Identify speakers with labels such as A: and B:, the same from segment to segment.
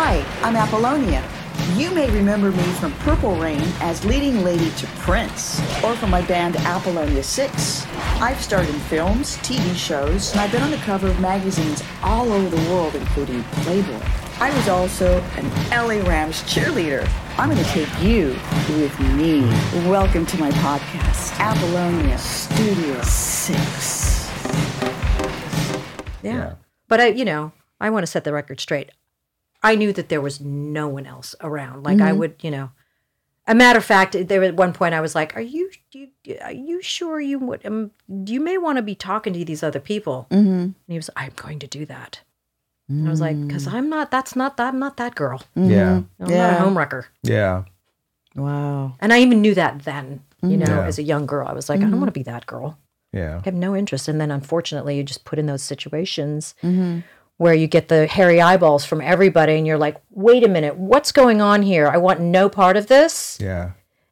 A: Hi, I'm Apollonia. You may remember me from Purple Rain as leading lady to Prince, or from my band Apollonia 6. I've starred in films, TV shows, and I've been on the cover of magazines all over the world, including Playboy. I was also an LA Rams cheerleader. I'm going to take you with me. Welcome to my podcast, Apollonia Studio 6.
B: Yeah.
C: Yeah.
B: But I, you know, I want to set the record straight. I knew that there was no one else around. Like I mm-hmm. would, you know. A matter of fact, there at one point I was like, "Are you, you are you sure you would? Um, you may want to be talking to these other people." Mm-hmm. And he was, "I'm going to do that." And I was like, "Because mm. I'm not. That's not. That I'm not that girl. Mm-hmm.
C: Yeah.
B: I'm
A: Yeah.
B: not a homewrecker."
C: Yeah.
A: Wow.
B: And I even knew that then. You know,
C: Yeah.
B: as a young girl, I was like, "I don't want to be that girl."
C: Yeah.
B: I have no interest. And then unfortunately, you just put in those situations where you get the hairy eyeballs from everybody and you're like, wait a minute, what's going on here? I want no part of this.
C: Yeah.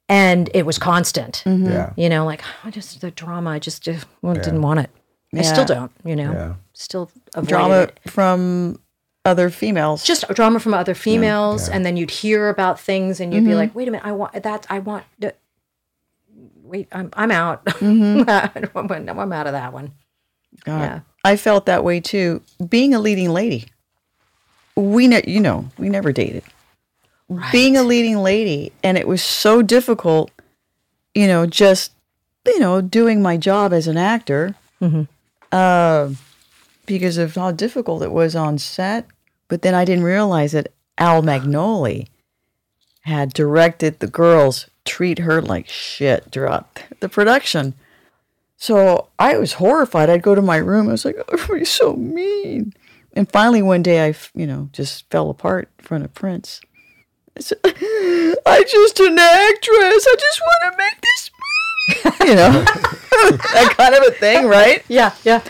B: And it was constant. Mm-hmm.
C: Yeah.
B: You know, like, I just, the drama, I just well, didn't want it. I still don't, you know,
C: Yeah.
B: still avoid
A: Drama
B: it.
A: from other females.
B: Just drama from other females.
C: Yeah.
B: And then you'd hear about things and you'd be mm-hmm. like, wait a minute, I want that. I want, the, wait, I'm, I'm out. Mm-hmm. I'm out of that one.
A: God.
B: Yeah.
A: I felt that way too. Being a leading lady, we ne- you know we never dated. Being a leading lady, and it was so difficult. You know, just you know, doing my job as an actor, uh, because of how difficult it was on set. But then I didn't realize that Al Magnoli had directed the girls treat her like shit throughout the production. So I was horrified. I'd go to my room. I was like, oh, everybody's so mean. And finally, one day, I, you know, just fell apart in front of Prince. I said, I'm just an actress. I just want to make this movie. you know, that kind of a thing, right?
B: Yeah. Yeah.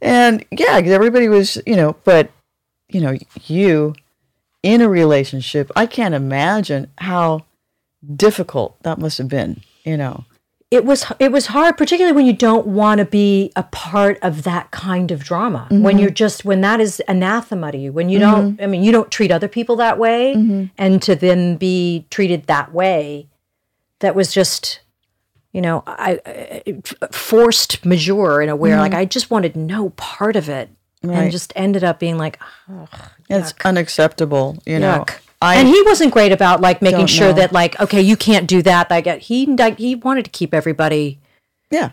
A: And yeah, everybody was, you know, but, you know, you in a relationship, I can't imagine how difficult that must have been, you know.
B: It was it was hard particularly when you don't want to be a part of that kind of drama. Mm-hmm. When you're just when that is anathema to you when you don't mm-hmm. i mean you don't treat other people that way mm-hmm. and to then be treated that way that was just you know i, I forced majeure in a way like i just wanted no part of it
A: Right.
B: and just ended up being like oh,
A: It's unacceptable, you know.
B: Yuck.
A: I
B: and he wasn't great about like making sure
A: know.
B: that like okay you can't do that like he like he wanted to keep everybody
A: yeah,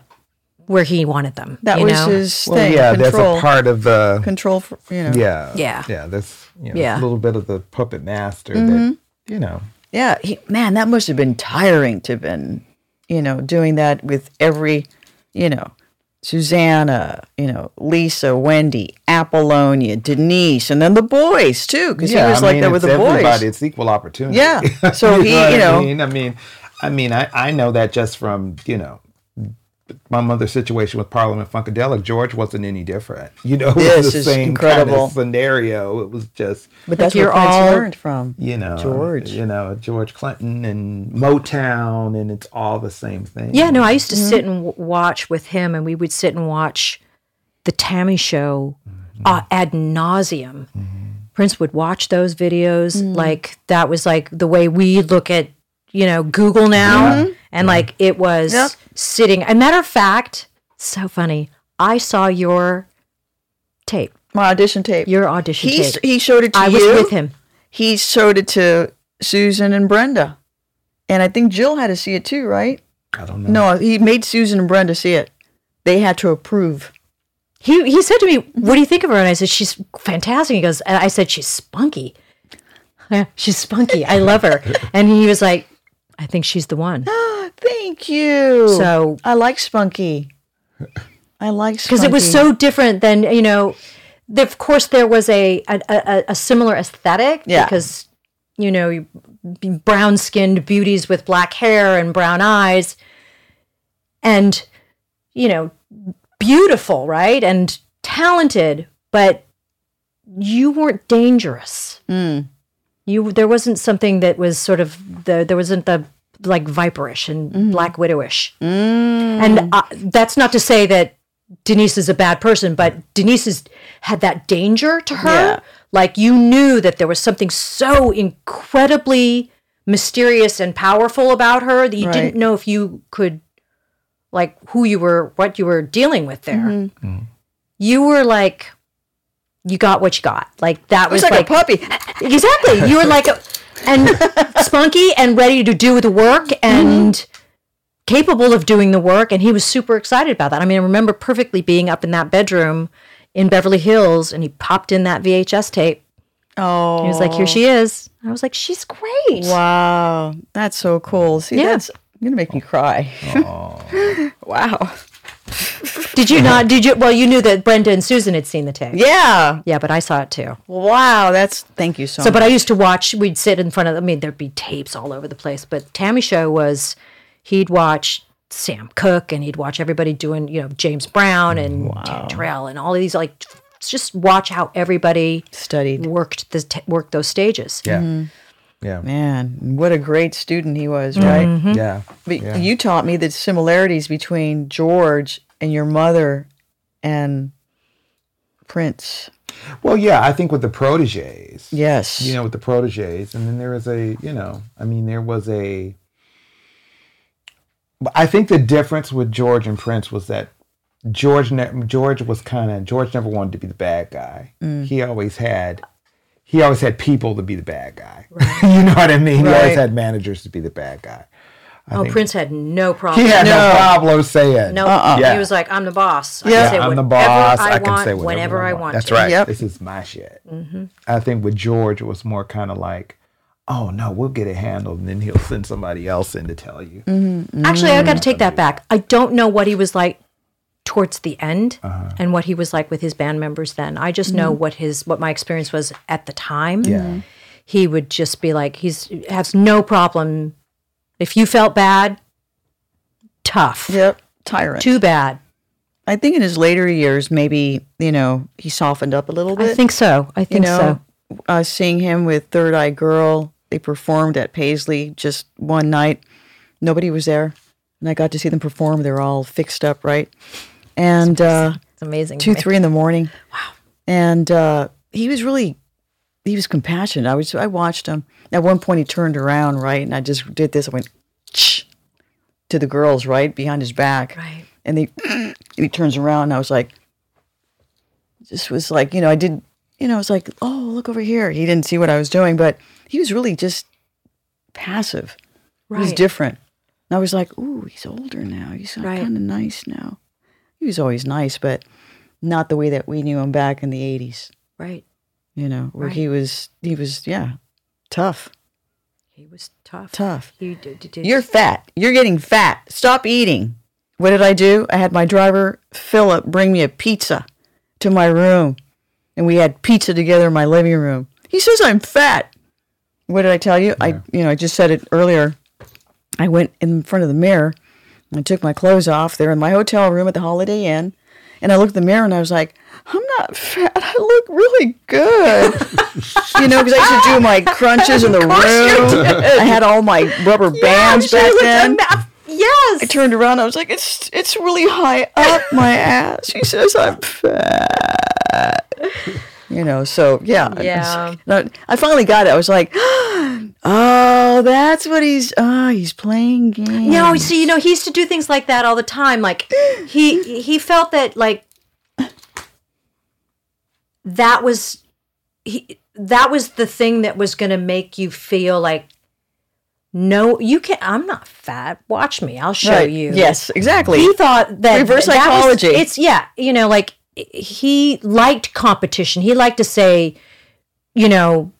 B: where he wanted them.
A: that
B: you
A: was
B: know?
A: his
C: Well,
A: thing.
C: yeah,
A: control,
C: that's a part of the
A: control. For, you know.
C: yeah.
B: Yeah.
C: Yeah, that's you know,
B: Yeah.
C: a little bit of the puppet master
A: Mm-hmm.
C: that you know.
A: Yeah, he, man, that must have been tiring to been, you know, doing that with every, you know, Susannah, you know, Lisa, Wendy, Apollonia, Denise, and then the boys too, because he was
C: I
A: like
C: mean,
A: that with the
C: everybody.
A: boys.
C: It's equal opportunity.
A: Yeah. So he, you
C: I
A: know-
C: mean? I mean, I mean, I, I know that just from you know my mother's situation with Parliament Funkadelic. George wasn't any different. You know, it
A: This
C: was the same
A: incredible.
C: kind of scenario. It was just
A: But that's
B: you're
A: where Prince
B: all-
A: learned from.
C: you know
A: George.
C: you know George Clinton and Motown, and it's all the same thing.
B: Yeah, no, I used to mm-hmm. sit and w- watch with him, and we would sit and watch the T.A.M.I. Show mm-hmm. uh, ad nauseum. Mm-hmm. Prince would watch those videos, mm. like that was like the way we look at you know Google now, and like it was
A: Yep.
B: sitting. A matter of fact, so funny. I saw your tape,
A: My audition tape.
B: your audition
A: he
B: tape.
A: he showed it to
B: I
A: you.
B: was with him.
A: He showed it to Susan and Brenda, and I think Jill had to see it too, right?
C: I don't know.
A: No, he made Susan and Brenda see it. They had to approve.
B: He he said to me, "What do you think of her?" And I said, "She's fantastic." He goes, and I said, "She's spunky. Yeah, she's spunky. I love her." And he was like, "I think she's the one."
A: Thank you.
B: So
A: I like Spunky. I like spunky.
B: because it was so different than you know, the, of course there was a a, a, a similar aesthetic
A: Yeah.
B: because you know brown skinned beauties with black hair and brown eyes, and you know beautiful right and talented, but you weren't dangerous. Hmm. You there wasn't something that was sort of the there wasn't the like viperish and black widowish, and uh, that's not to say that Denise is a bad person, but Denise is, had that danger to her.
A: Yeah.
B: Like you knew that there was something so incredibly mysterious and powerful about her that you
A: Right.
B: didn't know if you could, like, who you were, what you were dealing with there.
A: Mm-hmm.
B: You were like, you got what you got. Like that
A: It was
B: was
A: like, a puppy.
B: Exactly. You were like, a, and spunky and ready to do the work mm-hmm. and capable of doing the work. And he was super excited about that. I mean, I remember perfectly being up in that bedroom in Beverly Hills and he popped in that VHS tape.
A: Oh,
B: He was like, here she is. I was like, she's great.
A: Wow, that's so cool. See,
B: Yeah.
A: that's you're gonna make me cry. wow.
B: Did you not? Did you? Well, you knew that Brenda and Susan had seen the tape.
A: Yeah.
B: Yeah, but I saw it too.
A: Wow. That's thank you so,
B: So,
A: much.
B: but I used to watch. We'd sit in front of. I mean, there'd be tapes all over the place. But T.A.M.I. show was, he'd watch Sam Cooke and he'd watch everybody doing, you know, James Brown and Dan Terrell and all of these. Like, just watch how everybody
A: studied.
B: worked the t- worked those stages.
C: Yeah.
A: Mm-hmm.
C: Yeah.
A: Man, what a great student he was, right?
B: Mm-hmm.
C: Yeah.
A: But
C: Yeah.
A: you taught me the similarities between George and your mother and Prince.
C: Well, yeah, I think with the proteges,
A: Yes.
C: you know, with the proteges, and then there was a, you know, I mean, there was a. I think the difference with George and Prince was that George, ne- George was kind of George never wanted to be the bad guy.
A: Mm.
C: He always had, he always had people to be the bad guy. you know what I mean? He always had managers to be the bad guy. I
B: Oh,
C: think
B: Prince had no problem.
C: he had no,
A: No.
C: problem saying
B: No,
A: Uh-uh.
C: Yeah.
B: he was like, "I'm the boss. I
A: Yeah.
B: can say
C: I'm the
B: whatever
C: boss.
B: I,
C: I, can
B: want,
C: say whatever
B: whenever I want."
C: That's
B: to.
C: right.
A: Yep.
C: This is my shit. Mm-hmm. I think with George, it was more kind of like, oh no, we'll get it handled, and then he'll send somebody else in to tell you. Mm-hmm.
B: Actually, I got to take that mm-hmm. back. I don't know what he was like towards the end
C: Uh-huh.
B: and what he was like with his band members then. I just know what his what my experience was at the time.
C: Yeah.
B: He would just be like he's has no problem if you felt bad, tough.
A: Yep. Tyrant.
B: Too bad.
A: I think in his later years, maybe, you know, he softened up a little bit.
B: I think so. I think you
A: know,
B: so.
A: uh, seeing him with Third Eye Girl, they performed at Paisley just one night. Nobody was there, and I got to see them perform. They were all fixed up, right? And uh,
B: It's amazing.
A: two, three in the morning. Wow. And uh, he was really, he was compassionate. I was, I watched him. At one point, he turned around, right, and I just did this. I went, Shh, to the girls, right behind his back,
B: Right.
A: and they, and he turns around, and I was like, just was like, you know, I did, you know, I was like, oh, look over here. He didn't see what I was doing, but he was really just passive. He was different. And I was like, ooh, he's older now. He's
B: Right.
A: kind of nice now. He was always nice, but not the way that we knew him back in the 80s,
B: Right.
A: You know, where
B: Right.
A: he was, he was, yeah, tough,
B: He was tough.
A: tough.
B: He did, did, did-
A: You're fat. You're getting fat. Stop eating. What did I do? I had my driver, Philip, bring me a pizza to my room. And we had pizza together in my living room. He says I'm fat. What did I tell you? I you know, I just said it earlier. I went in front of the mirror and I took my clothes off. They're in my hotel room at the Holiday Inn. And I looked in the mirror and I was like, I'm not fat. I look really good. you know, because I used to do my crunches in the room. I had all my rubber bands
B: she
A: back then.
B: Yes.
A: I turned around. I was like, it's it's really high up my ass. He says I'm fat. You know, so yeah. I
B: Yeah.
A: like- I finally got it. I was like, oh, that's what he's. Oh, he's playing games.
B: No, see, you know, he used to do things like that all the time. Like he he felt that like that was he that was the thing that was going to make you feel like no, you can not I'm not fat. Watch me. I'll show
A: Right.
B: you.
A: Yes, exactly.
B: He thought that
A: Reverse
B: that was-
A: psychology.
B: it's yeah, you know, like he liked competition. He liked to say, you know,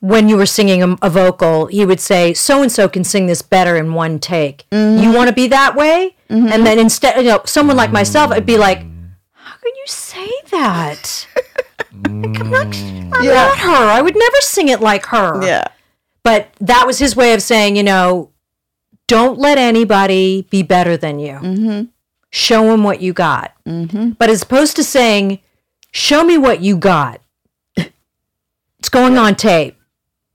B: when you were singing a, a vocal, he would say, "So and so can sing this better in one take.
A: Mm-hmm.
B: You want to be that way?" And then instead, you know, someone like myself, I'd be like, "How can you say that? I'm not, I'm
A: Yeah.
B: not her. I would never sing it like her."
A: yeah.
B: But that was his way of saying, you know, don't let anybody be better than you.
A: Mm-hmm.
B: Show them what you got. But as opposed to saying, show me what you got, it's going on tape.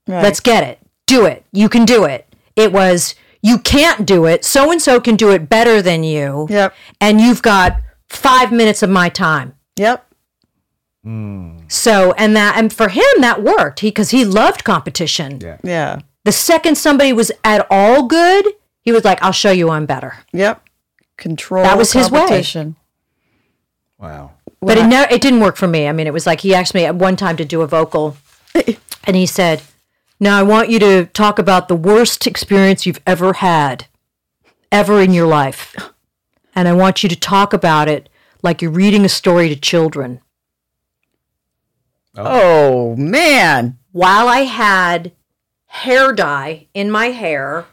A: Right.
B: Let's get it. Do it. You can do it. It was, you can't do it. So and so can do it better than you.
A: Yep.
B: And you've got five minutes of my time.
A: Yep. Hmm.
B: So, and that, and for him, that worked. He, cause he loved competition.
C: Yeah.
A: Yeah.
B: The second somebody was at all good, he was like, I'll show you I'm better.
A: Yep. Control.
B: That was his way.
C: Wow.
B: But it, ne- it didn't work for me. I mean, it was like he asked me at one time to do a vocal, and he said, Now I want you to talk about the worst experience you've ever had, ever in your life. And I want you to talk about it like you're reading a story to children.
A: Oh, oh man.
B: while I had hair dye in my hair,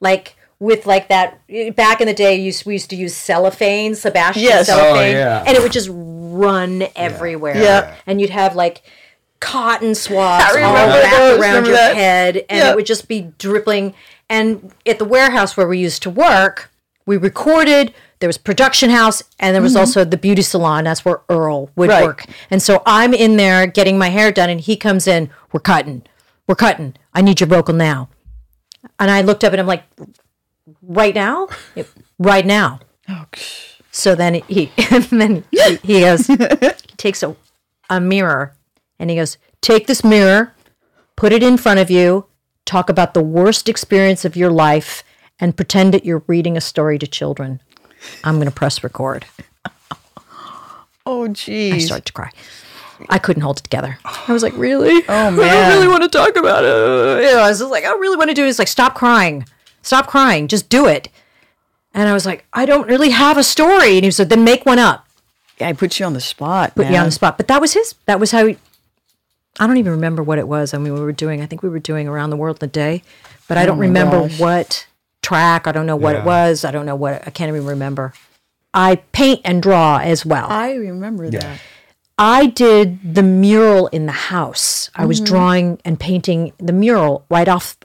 B: like with like that back in the day, used we used to use cellophane, Sebastian
A: Yes. Oh,
B: cellophane,
C: yeah.
B: and it would just run everywhere.
A: Yeah.
B: and you'd have like cotton swabs all wrapped around your
A: that?
B: head, and it would just be dripping. And at the warehouse where we used to work, we recorded. There was production house, and there was also the beauty salon. That's where Earl would
A: Mm-hmm. Right.
B: work. And so I'm in there getting my hair done, and he comes in. We're cutting. We're cutting. I need your vocal now. And I looked up, and I'm like, right now, Yep, right now.
A: Oh.
B: So then he, and then he, he goes, he takes a, a mirror, and he goes, take this mirror, put it in front of you, talk about the worst experience of your life, and pretend that you're reading a story to children. I'm going to press record.
A: Oh geez.
B: I started to cry. I couldn't hold it together. I was like, really?
A: Oh man.
B: I don't really want to talk about it. You know, I was just like, I really want to do it. It's like, stop crying. Stop crying. Just do it. And I was like, I don't really have a story. And he said, then make one up.
A: Yeah, I put you on the spot.
B: Put
A: man.
B: you on the spot. But that was his. That was how he, I don't even remember what it was. I mean, we were doing, I think we were doing Around the World in a Day, but I don't oh remember
A: gosh.
B: what track. I don't know what
C: Yeah.
B: it was. I don't know what, I can't even remember. I paint and draw as well.
A: I remember that.
B: I did the mural in the house. I was mm-hmm. drawing and painting the mural right off.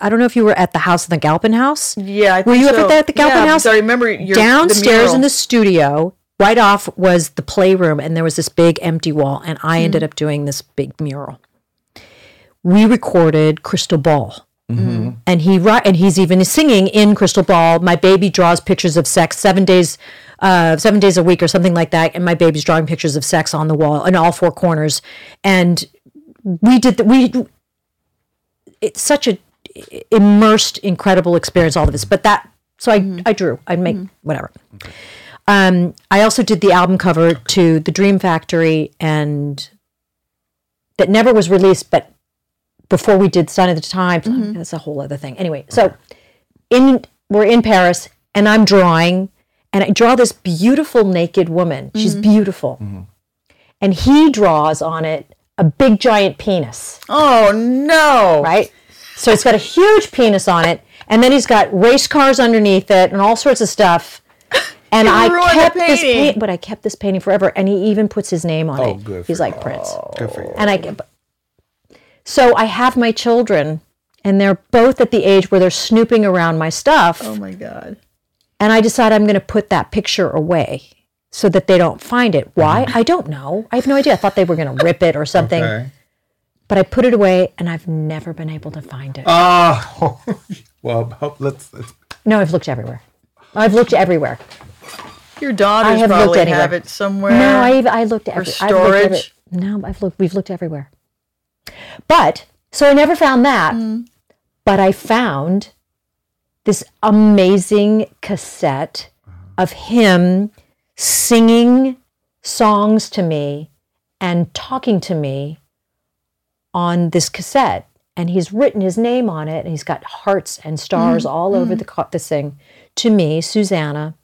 B: I don't know if you were at the house in the Galpin house.
A: Yeah, I
B: Were you ever
A: so.
B: there at the Galpin
A: yeah,
B: house?
A: I remember your
B: Downstairs
A: the
B: in the studio, right off was the playroom, and there was this big empty wall, and I ended mm. up doing this big mural. We recorded Crystal Ball. Mm-hmm. And he and he's even singing in Crystal Ball. My baby draws pictures of sex seven days, uh, seven days a week or something like that. And my baby's drawing pictures of sex on the wall in all four corners. And we did the, we. It's such a immersed, incredible experience. All of this, but that so I mm-hmm. I drew. I make mm-hmm. whatever. Um, I also did the album cover to the Dream Factory, and that never was released, but before we did Sign of the Times, mm-hmm. that's a whole other thing. Anyway, so in we're in Paris, and I'm drawing, and I draw this beautiful naked woman. She's mm-hmm. beautiful, mm-hmm. and he draws on it a big giant penis
A: Oh no!
B: right? So it's got a huge penis on it, and then he's got race cars underneath it and all sorts of stuff. And I kept this
A: painting.
B: but I kept this painting forever. And he even puts his name on
C: Oh,
B: it.
C: good
B: He's
C: for
B: like
C: you.
B: Prince.
C: Good for you.
B: And I so I have my children, and they're both at the age where they're snooping around my stuff.
A: Oh my god.
B: And I decide I'm going to put that picture away so that they don't find it. Why? Mm-hmm. I don't know. I have no idea. I thought they were going to rip it or something.
C: Okay.
B: But I put it away, and I've never been able to find it.
C: Oh, well, let's, let's.
B: No, I've looked everywhere. I've looked everywhere.
A: Your daughters
B: have looked
A: probably
B: anywhere.
A: have it somewhere.
B: No, I I looked every, I've looked every- no, I've looked. We've looked everywhere. But so I never found that. Hmm. But I found this amazing cassette uh-huh. of him singing songs to me and talking to me on this cassette. And he's written his name on it, and he's got hearts and stars hmm. all over hmm. the co- this thing to me, Susannah.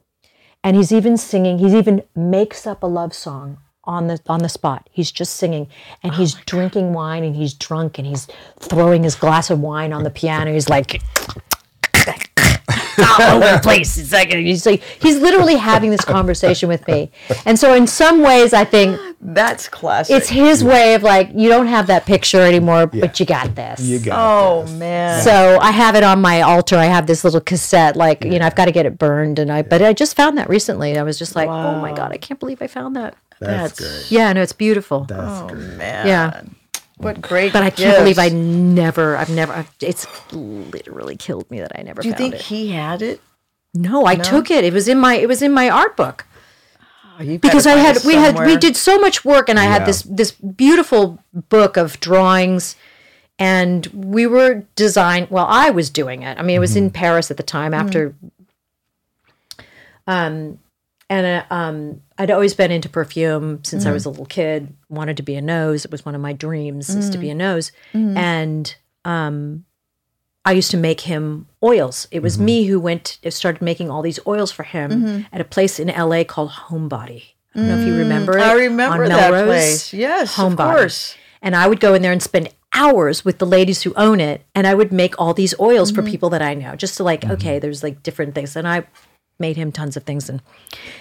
B: And he's even singing. He's even makes up a love song on the on the spot. He's just singing, and oh he's drinking wine, and he's drunk, and he's throwing his glass of wine on the piano. He's like. All over the place. It's like he's like he's literally having this conversation with me, and so in some ways, I think
A: That's classic.
B: it's his way of like you don't have that picture anymore, but you got this.
C: You got
A: oh
C: this.
A: man.
B: So I have it on my altar. I have this little cassette, like you know, I've got to get it burned, and I. But I just found that recently. I was just like, oh my god, I can't believe I found that.
C: That's,
A: That's-
C: good.
B: Yeah, no, it's beautiful.
C: That's
A: oh
C: good.
A: man.
B: Yeah.
A: What great.
B: but I can't believe I never. I've never. I've, it's literally killed me that I never
A: Do you
B: found
A: think
B: it.
A: he had it?
B: No, I took it. It was in my it was in my art book
A: Oh, you've
B: because I had we had we did so much work and I
C: Yeah.
B: had this this beautiful book of drawings and we were design well I was doing it. I mean it was in Paris at the time after um and uh, um I'd always been into perfume since I was a mm. little kid, wanted to be a nose. It was one of my dreams is to be mm. a nose. Mm. And um I used to make him oils. It was mm-hmm. me who went started making all these oils for him mm-hmm. at a place in LA called Homebody. I don't know if you remember it.
A: I remember that place. Yes, of course.
B: And I would go in there and spend hours with the ladies who own it, and I would make all these oils for mm-hmm. people that I know, just to like, okay, there's like different things. And I made him tons of things. And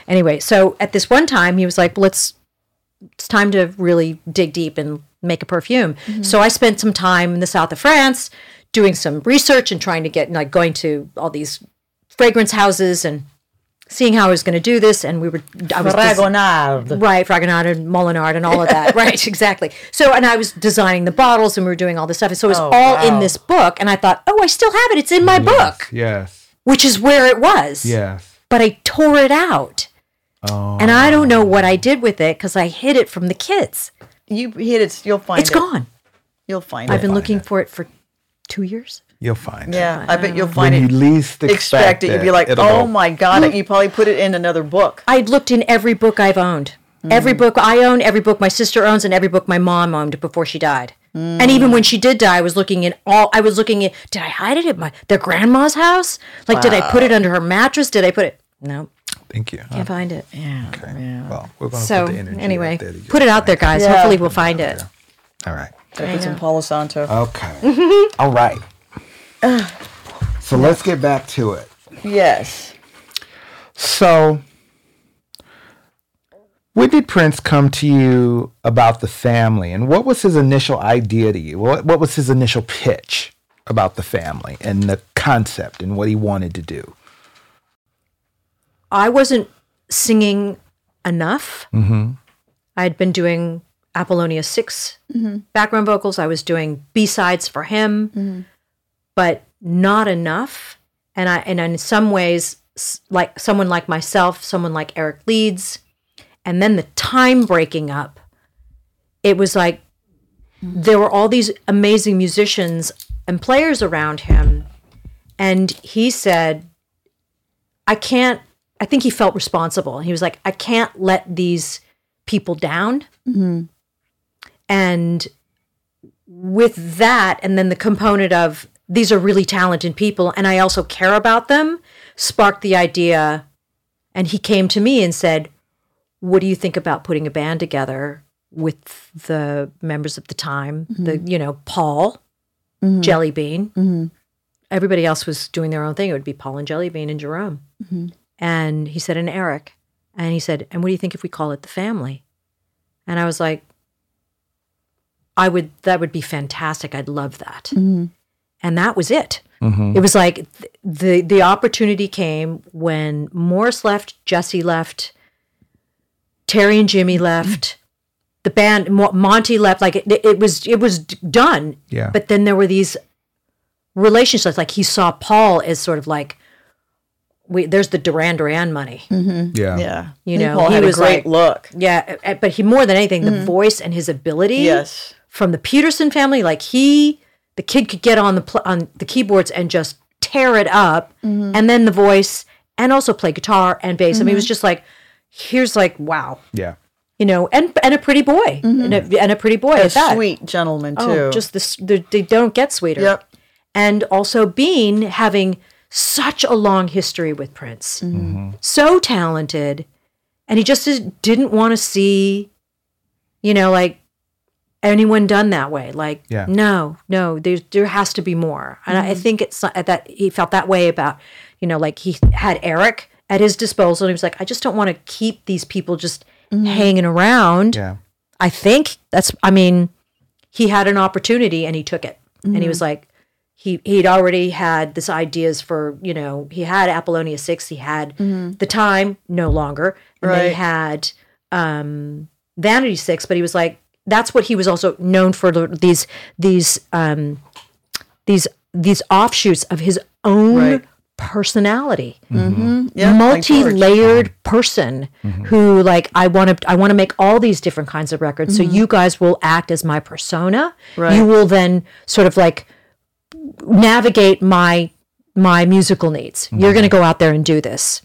B: anyway, so at this one time, he was like, let's, it's time to really dig deep and make a perfume. Mm-hmm. So I spent some time in the south of France doing some research and trying to get, like, going to all these fragrance houses and seeing how I was going to do this. And we were, I was, des- Right, Fragonard and Molinard and all of that. right, exactly. So, and I was designing the bottles and we were doing all this stuff. and So it was
A: Oh,
B: all in this book. And I thought, oh, I still have it. It's in my book,
C: Yes.
B: which is where it was.
C: Yes.
B: But I tore it out.
C: Oh.
B: And I don't know what I did with it because I hid it from the kids.
A: You hid it. You'll find
B: It's
A: it.
B: gone.
A: You'll find it.
B: I've
A: it.
B: been looking
C: it.
B: for it for two years.
C: You'll find it.
A: Yeah, I bet you'll find
C: When
A: find
C: you least expect,
A: Expect it. You'd be like,
C: it'll
A: oh
C: go-
A: my god! You probably put it in another book.
B: I looked in every book I've owned. Every mm. book I own, every book my sister owns, and every book my mom owned before she died. And even when she did die, I was looking in all. I was looking in. Did I hide it at my their grandma's house? Like, did I put it under her mattress? Did I put it? No,
C: Thank you.
B: can't find it.
A: Yeah.
C: Okay. Yeah. Well, we're going to
B: So
C: put the energy
B: anyway,
C: right there to
B: put it out there, guys.
A: Yeah.
B: Hopefully, we'll find it.
C: All right.
A: Gotta put some Palo Santo.
C: Okay. All right. So let's get back to it.
A: yes.
C: So, when did Prince come to you about the family, and what was his initial idea to you? What What was his initial pitch about the family and the concept and what he wanted to do?
B: I wasn't singing enough. Mm-hmm. I had been doing Apollonia 6 mm-hmm. background vocals. I was doing B sides for him, mm-hmm. but not enough. And I and in some ways, like someone like myself, someone like Eric Leeds, and then the time breaking up. It was like there were all these amazing musicians and players around him, and he said, I can't. I think he felt responsible. He was like, I can't let these people down. Mm-hmm. And with that, and then the component of these are really talented people, and I also care about them, sparked the idea. And he came to me and said, What do you think about putting a band together with the members of the time? Mm-hmm. The, you know, Paul, mm-hmm. Jelly Bean. Mm-hmm. Everybody else was doing their own thing. It would be Paul and Jelly Bean and Jerome. And he said, and Eric. And he said, and what do you think if we call it the family? And I was like, I would, that would be fantastic. I'd love that. And that was it. It was like th- the the opportunity came when Morris left, Jesse left, Terry and Jimmy left, the band Monty left. Like it, it was it was done.
C: Yeah.
B: But then there were these relationships. Like he saw Paul as sort of like, we there's the Duran Duran money. Mm-hmm.
C: Yeah.
A: Yeah.
B: You know,
A: Paul
B: he
A: had
B: was
A: a great
B: like-
A: look.
B: Yeah, but he more than anything, the mm-hmm. voice and his ability.
A: Yes.
B: From the Peterson family, like he, the kid could get on the pl- on the keyboards and just tear it up, mm-hmm. and then the voice, and also play guitar and bass. I mean, it was just like, here's like wow,
C: Yeah.
B: you know, and and a pretty boy, and, a, and a pretty boy
A: A
B: at that.
A: sweet gentleman too.
B: Oh, just this, the, they don't get sweeter.
A: Yep.
B: And also Bean having such a long history with Prince,
A: Mm-hmm.
B: so talented, and he just didn't want to see, you know, like anyone done that way. Like,
C: Yeah.
B: no, no, there there has to be more. And I, I
A: Mm-hmm.
B: think it's uh, that he felt that way about, you know, like he had Eric at his disposal, and he was like, I just don't want to keep these people just
A: Mm-hmm.
B: hanging around.
C: Yeah.
B: I think that's I mean, he had an opportunity and he took it. And he
A: Mm-hmm.
B: was like he he'd already had this ideas for, you know, he had Apollonia 6, he had the time no longer. And then he
A: Mm-hmm.
B: Had um Vanity 6, but he was like that's what he was also known for these these um these these offshoots of his own
A: Right.
B: Personality
A: Mm-hmm. Yeah,
B: multi-layered person who like I want to I want to make all these different kinds of records. So you guys will act as my persona.
A: Right.
B: You will then sort of like navigate my my musical needs. You're going to go out there and do this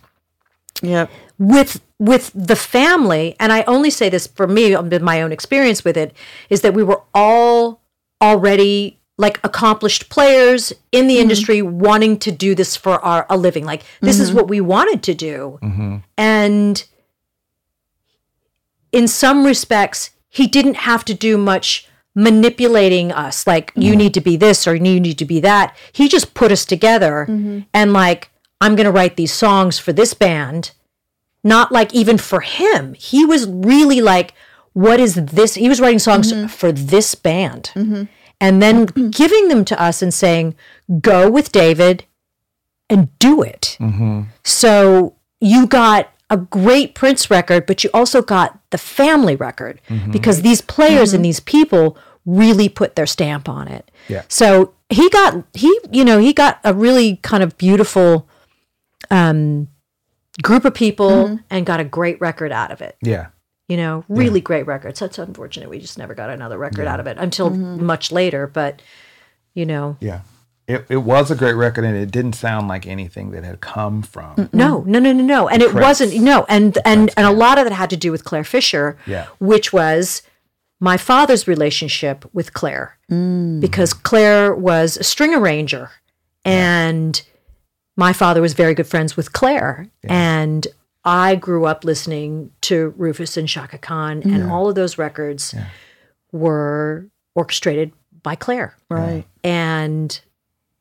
A: yeah
B: with with the family and i only say this for me with my own experience with it is that we were all already like accomplished players in the mm-hmm. industry wanting to do this for our a living. Like this is mm-hmm. what we wanted to do. Mm-hmm. And in some respects he didn't have to do much manipulating us. Like you need to be this or you need to be that. He just put us together and like i'm going to write these songs for this band. Not like even for him. He was really like what is this? He was writing songs for this band and then giving them to us and saying go with david and do it mm-hmm. so you got a great Prince record, but you also got the family record mm-hmm. because these players and mm-hmm. these people really put their stamp on it.
C: Yeah.
B: So he got he you know he got a really kind of beautiful um, group of people and got a great record out of it.
C: Yeah.
B: You know, really great records. That's unfortunate we just never got another record out of it until much later. But you know,
C: Yeah. It, it was a great record and it didn't sound like anything that had come from.
B: No, no, no, no, no. And it
C: Prince.
B: wasn't no, and and and a lot of that had to do with Clare Fischer,
C: Yeah.
B: which was my father's relationship with Clare,
C: Mm.
B: because Clare was a string arranger, and my father was very good friends with Clare, and I grew up listening to Rufus and Chaka Khan, and all of those records were orchestrated by Clare,
A: Right.
B: and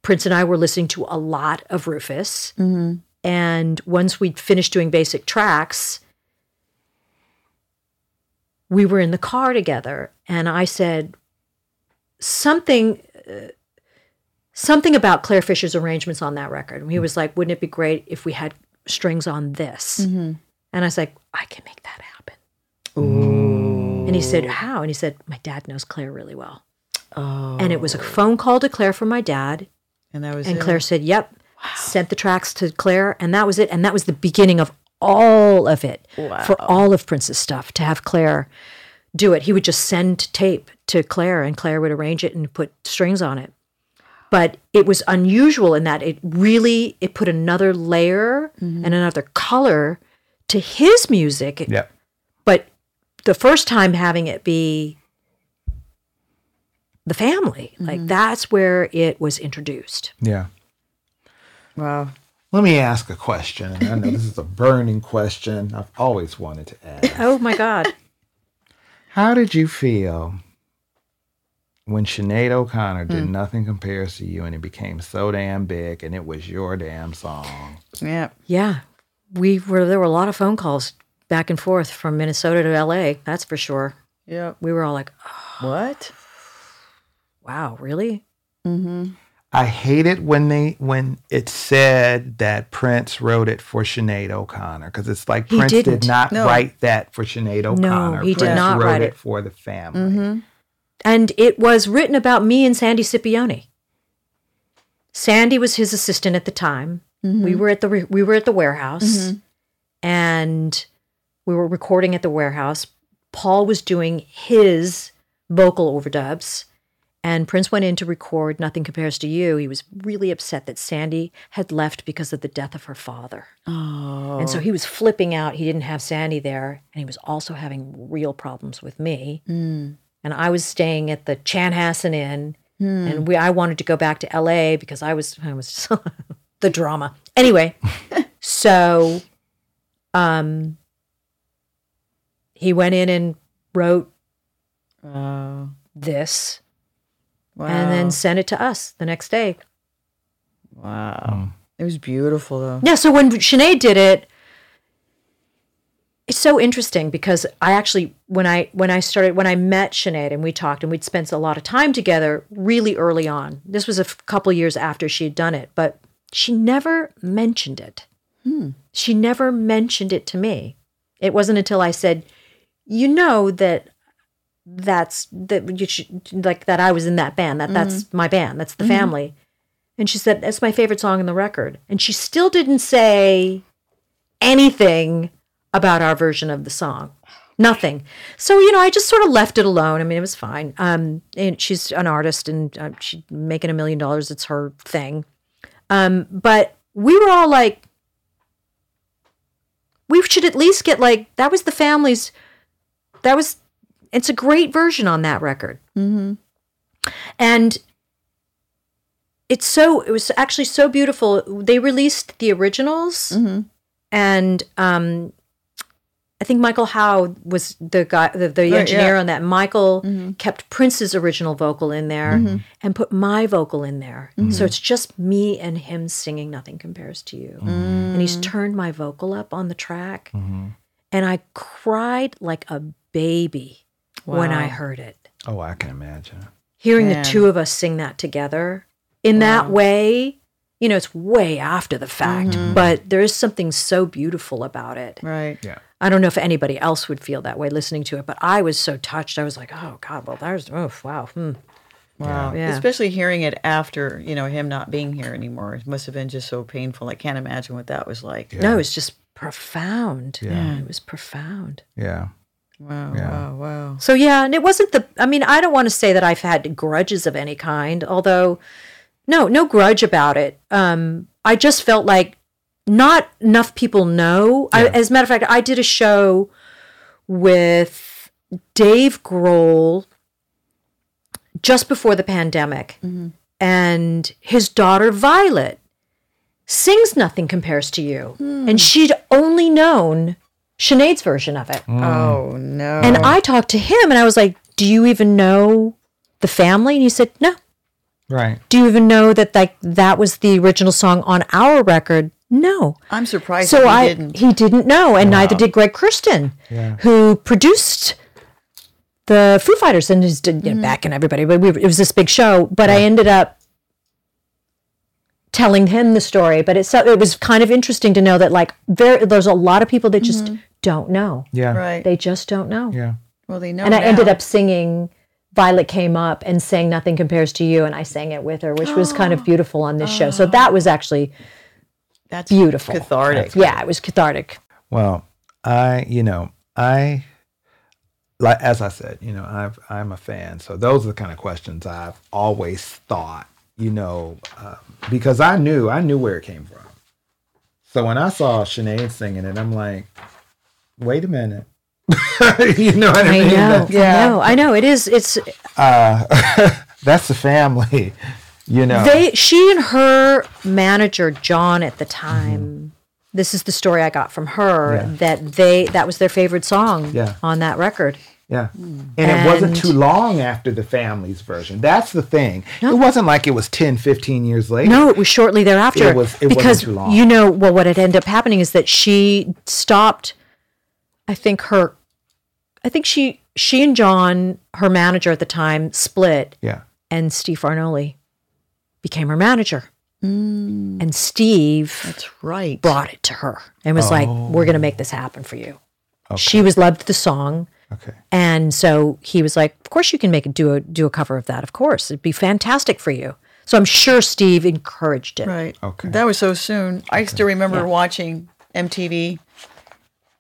B: Prince and I were listening to a lot of Rufus. And once we'd finished doing basic tracks, we were in the car together. And I said, something. uh, Something about Clare Fischer's arrangements on that record. And he was like, Wouldn't it be great if we had strings on this? Mm-hmm. And I was like, I can make that happen. And he said, How? And he said, My dad knows Clare really well.
A: Oh.
B: And it was a oh. phone call to Clare from my dad.
A: And that was
B: And
A: it.
B: Clare said, "Yep." Sent the tracks to Clare, and that was it. And that was the beginning of all of it for all of Prince's stuff. To have Clare do it, he would just send tape to Clare, and Clare would arrange it and put strings on it. But it was unusual in that it really it put another layer mm-hmm. and another color to his music.
C: Yeah.
B: But the first time having it be the family, like mm-hmm. that's where it was introduced.
C: Yeah.
A: Wow.
C: Let me ask a question. I know this is a burning question I've always wanted to ask.
B: Oh my God.
C: How did you feel when Sinead O'Connor did hmm. Nothing Compares to You and it became so damn big and it was your damn song?
A: Yeah.
B: Yeah. We were, there were a lot of phone calls back and forth from Minnesota to LA. That's for sure.
A: Yeah.
B: We were all like, oh,
A: What?
B: wow, really? Mm-hmm.
C: I hate it when they when it said that Prince wrote it for Sinead O'Connor because it's like
B: He
C: Prince
B: didn't.
C: did not
A: No.
C: write that for Sinead O'Connor.
B: No, he did not
C: wrote
B: write
C: it
B: it.
C: for the family. Mm-hmm.
B: And it was written about me and Sandy Scipioni. Sandy was his assistant at the time. We mm-hmm. were at the re- we were at the warehouse, mm-hmm. and we were recording at the warehouse. Paul was doing his vocal overdubs, and Prince went in to record "Nothing Compares to You." He was really upset that Sandy had left because of the death of her father,
A: Oh.
B: and so oh. he was flipping out. He didn't have Sandy there, and he was also having real problems with me mm. And I was staying at the Chanhassen Inn, and we I wanted to go back to L.A. because I was I was the drama. Anyway, so um, he went in and wrote
A: Oh.
B: this,
A: Wow.
B: and then sent it to us the next day.
A: wow. It was beautiful though.
B: Yeah. So when Sinead did it, it's so interesting because I actually when I when I started when I met Sinead and we talked and we'd spent a lot of time together really early on. This was a f- couple years after she had done it, but she never mentioned it. Hmm. She never mentioned it to me. It wasn't until I said, "You know that that's that you should like that I was in that band. That that's mm-hmm. my band. That's the mm-hmm. family." And she said, That's my favorite song in the record. And she still didn't say anything about our version of the song. Nothing. So, you know, I just sort of left it alone. I mean, it was fine. Um, and she's an artist and uh, she's making a million dollars. It's her thing. Um, but we were all like, we should at least get like, that was the family's, that was, it's a great version on that record.
A: Mm-hmm.
B: And it's so it was actually so beautiful. They released the originals,
A: Mm-hmm.
B: and um, I think Michael Howe was the guy, the, the
A: Right,
B: engineer
A: yeah.
B: on that. Michael kept Prince's original vocal in there
A: Mm-hmm.
B: and put my vocal in there. So it's just me and him singing "Nothing Compares to You," and he's turned my vocal up on the track, and I cried like a baby when I heard it
C: Oh, I can imagine.
B: hearing
A: Man.
B: the two of us sing that together in that way you know it's way after the fact
A: Mm-hmm.
B: but there is something so beautiful about it
A: Right.
C: Yeah.
B: I don't know if anybody else would feel that way listening to it but i was so touched i was like oh god well there's oh wow hmm.
A: Wow.
B: Yeah.
A: Especially hearing it after, you know, him not being here anymore. It must have been just so painful. I can't imagine what that was like.
B: no it's just profound
C: Yeah.
B: it was profound
C: Yeah.
A: Wow,
C: Yeah.
A: wow, wow.
B: So yeah, and it wasn't the I mean, I don't want to say that I've had grudges of any kind, although no, no grudge about it. Um I just felt like not enough people know. I, as a matter of fact, I did a show with Dave Grohl just before the pandemic. Mm-hmm. And his daughter Violet sings Nothing Compares to You. Hmm. And she'd only known Sinead's version of it.
A: Oh no.
B: And I talked to him and I was like, Do you even know the family? And he said, No.
C: Right.
B: Do you even know that like that was the original song on our record? No.
A: I'm surprised
B: So
A: he
B: I
A: didn't.
B: he didn't know, and neither did Greg Kurstin,
C: Yeah.
B: who produced the Foo Fighters and is did, you know, mm-hmm. back and everybody. But we, it was this big show. But I ended up telling him the story. But it's so- it was kind of interesting to know that like there there's a lot of people that just mm-hmm. don't know.
C: Yeah.
A: Right.
B: They just don't know.
C: Yeah.
A: well, they know.
B: And I ended up singing. Violet came up and sang "Nothing Compares to You," and I sang it with her, which was kind of beautiful on this show. So oh. that was actually
A: That's
B: beautiful.
A: cathartic.
B: yeah, it was cathartic.
C: Well, I, you know, I, like as I said, you know, I've, I'm a fan. So those are the kind of questions I've always thought, you know, um, because I knew, I knew where it came from. So when I saw Sinead singing it, I'm like, wait a minute. you know what I,
B: I
C: mean?
B: know.
C: That's,
B: I know. I know. It is. It's
C: uh, that's the family, you know.
B: they. She and her manager John at the time. This is the story I got from her
C: Yeah.
B: that they that was their favorite song
C: Yeah.
B: on that record.
C: Yeah. And, it wasn't too long after the family's version. That's the thing. It wasn't like it was 10, 15 years later.
B: No, it was shortly thereafter.
C: It was- it wasn't
B: because
C: too long.
B: you know, well, what had ended up happening is that she stopped. I think her, I think she she and John, her manager at the time, split,
C: Yeah.
B: and Steve Fargnoli became her manager. Mm. And Steve
A: That's right.
B: brought it to her and was like,
C: Oh.
B: "We're going to make this happen for you." She was loved the song,
C: Okay.
B: and so he was like, "Of course you can make it do a do a cover of that. Of course, it'd be fantastic for you." So I'm sure Steve encouraged it.
A: Right.
C: Okay.
A: That was so soon. I still remember
B: Yeah.
A: watching MTV.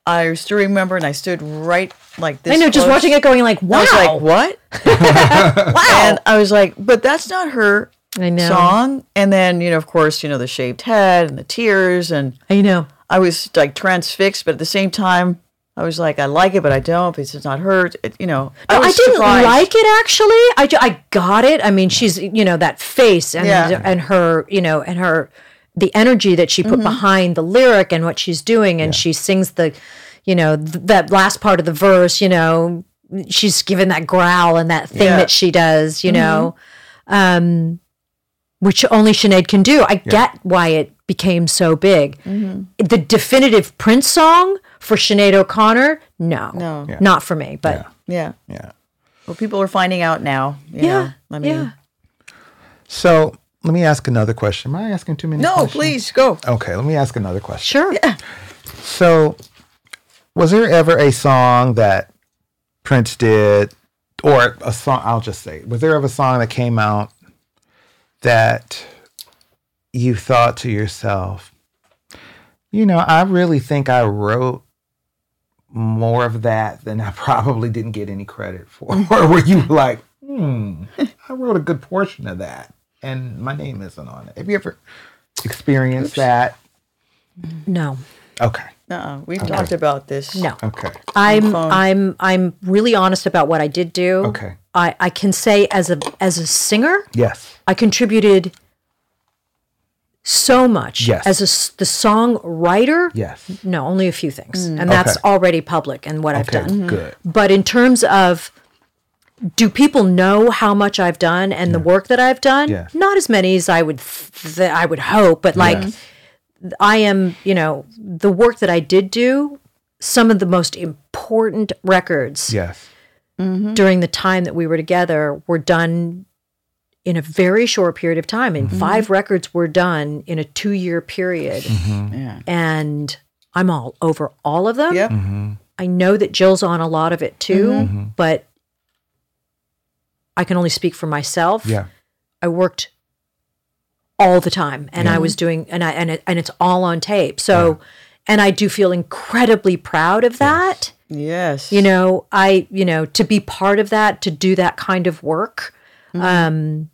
A: I still remember, and I stood right like this.
B: I know, just watching it, going like, "Wow!"
A: I was like, "What?" wow. And I was like, "But that's not her
B: I know.
A: song." And then, you know, of course, you know, the shaved head and the tears, and
B: I know.
A: I was like transfixed, but at the same time, I was like, "I like it, but I don't. Because it's not her." It, you know,
B: I,
A: was
B: didn't
A: surprised.
B: like it actually. I, I got it. I mean, she's you know that face and
A: Yeah.
B: and her you know and her the energy that she put
A: Mm-hmm.
B: behind the lyric and what she's doing, and she sings the you know th- that last part of the verse. You know, she's given that growl and that thing
A: Yeah. Mm-hmm.
B: that she does. You know, um, which only Sinead can do. I get why it became so big.
A: Mm-hmm.
B: The definitive Prince song for Sinead O'Connor, no,
A: No. Yeah.
B: not for me. But
A: Yeah.
C: Yeah.
A: Well, people are finding out now. You
B: yeah,
A: Know? I mean,
B: yeah.
C: So let me ask another question. Am I asking too many
A: no,
C: questions?
A: please go.
C: Okay, let me ask another question.
B: Sure. Yeah.
C: So, was there ever a song that Prince did, or a song? I'll just say, was there ever a song that came out that you thought to yourself, you know, I really think I wrote more of that than I probably didn't get any credit for? or were you like, hmm, I wrote a good portion of that and my name isn't on it? Have you ever experienced that?
B: No.
C: Okay.
A: Uh-uh. We've talked about this.
B: No.
C: Okay.
B: I'm. I'm I'm really honest about what I did do.
C: Okay.
B: I, I can say as a as a singer,
C: Yes.
B: I contributed so much.
C: Yes.
B: As a, the songwriter,
C: Yes.
B: no, only a few things, mm. and that's
C: Okay.
B: already public and what I've done.
C: Good.
B: But in terms of do people know how much I've done and the work that I've done?
C: Yes.
B: Not as many as I would th- that I would hope, but like
C: Yes.
B: I am, you know, the work that I did do, some of the most important records
C: Yes. Mm-hmm.
B: during the time that we were together were done in a very short period of time. And mm-hmm. five records were done in a two year period. Mm-hmm.
A: Yeah.
B: And I'm all over all of them.
A: Yep.
B: I know that Jill's on a lot of it too, but I can only speak for myself.
C: Yeah.
B: I worked all the time and I was doing and I and it, and it's all on tape. So and I do feel incredibly proud of that.
A: Yes.
B: You know, I you know, to be part of that, to do that kind of work. Um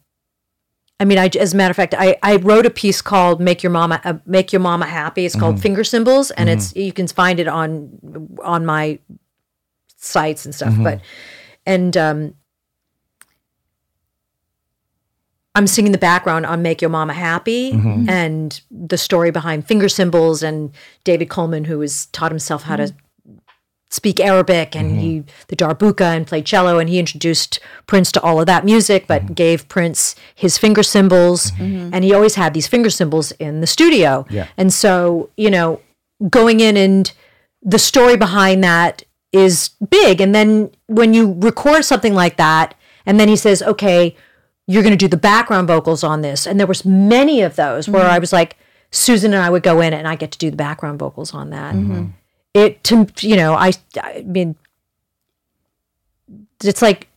B: I mean, I, as a matter of fact, I, I wrote a piece called "Make Your Mama uh, Make Your Mama Happy." It's called "Finger Cymbals," and it's you can find it on on my sites and stuff. But and um, I'm singing the background on "Make Your Mama Happy" and the story behind finger cymbals and David Coleman, who has taught himself how to speak Arabic and he mm-hmm. the darbuka and played cello and he introduced Prince to all of that music, but mm-hmm. gave Prince his finger cymbals mm-hmm. and he always had these finger cymbals in the studio.
C: Yeah.
B: And so, you know, going in and the story behind that is big. And then when you record something like that, and then he says, okay, you're going to do the background vocals on this. And there was many of those where I was like, Susan and I would go in and I get to do the background vocals on that. It to you know, I I mean, it's like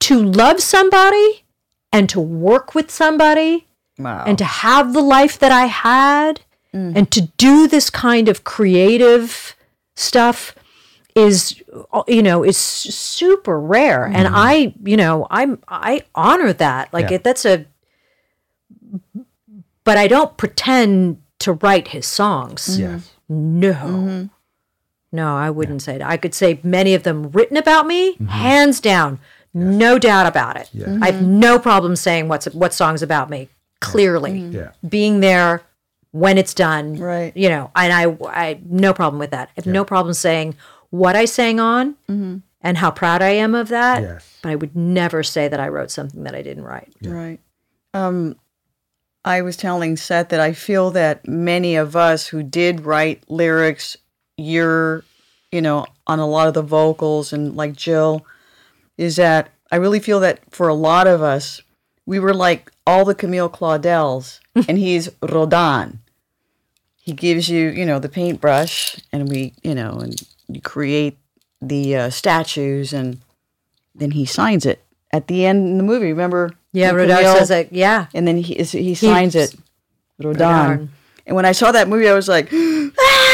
B: to love somebody and to work with somebody
A: Wow.
B: and to have the life that I had mm. and to do this kind of creative stuff is you know is super rare. And mm. I you know I'm I honor that. Like
C: Yeah.
B: it that's a but I don't pretend to write his songs.
C: Yes.
B: no mm-hmm. No I wouldn't say that I could say many of them written about me mm-hmm. hands down no doubt about it I have mm-hmm. no problem saying what's what songs about me clearly mm-hmm.
C: Yeah.
B: being there when it's done.
A: Right.
B: You know, and I, I no problem with that. I have no problem saying what I sang on and how proud I am of that.
C: Yes.
B: But I would never say that I wrote something that I didn't write.
A: Right. Um, I was telling Seth that I feel that many of us who did write lyrics, you're, you know, on a lot of the vocals and like Jill, is that I really feel that for a lot of us, we were like all the Camille Claudels, and he's Rodin. He gives you, you know, the paintbrush, and we, you know, and you create the uh, statues, and then he signs it at the end in the movie. Remember?
B: Yeah, Rodin
A: Camille-
B: says it. Yeah,
A: and then he he signs it Rodin.
B: Rodin.
A: And when I saw that movie, I was like, ah!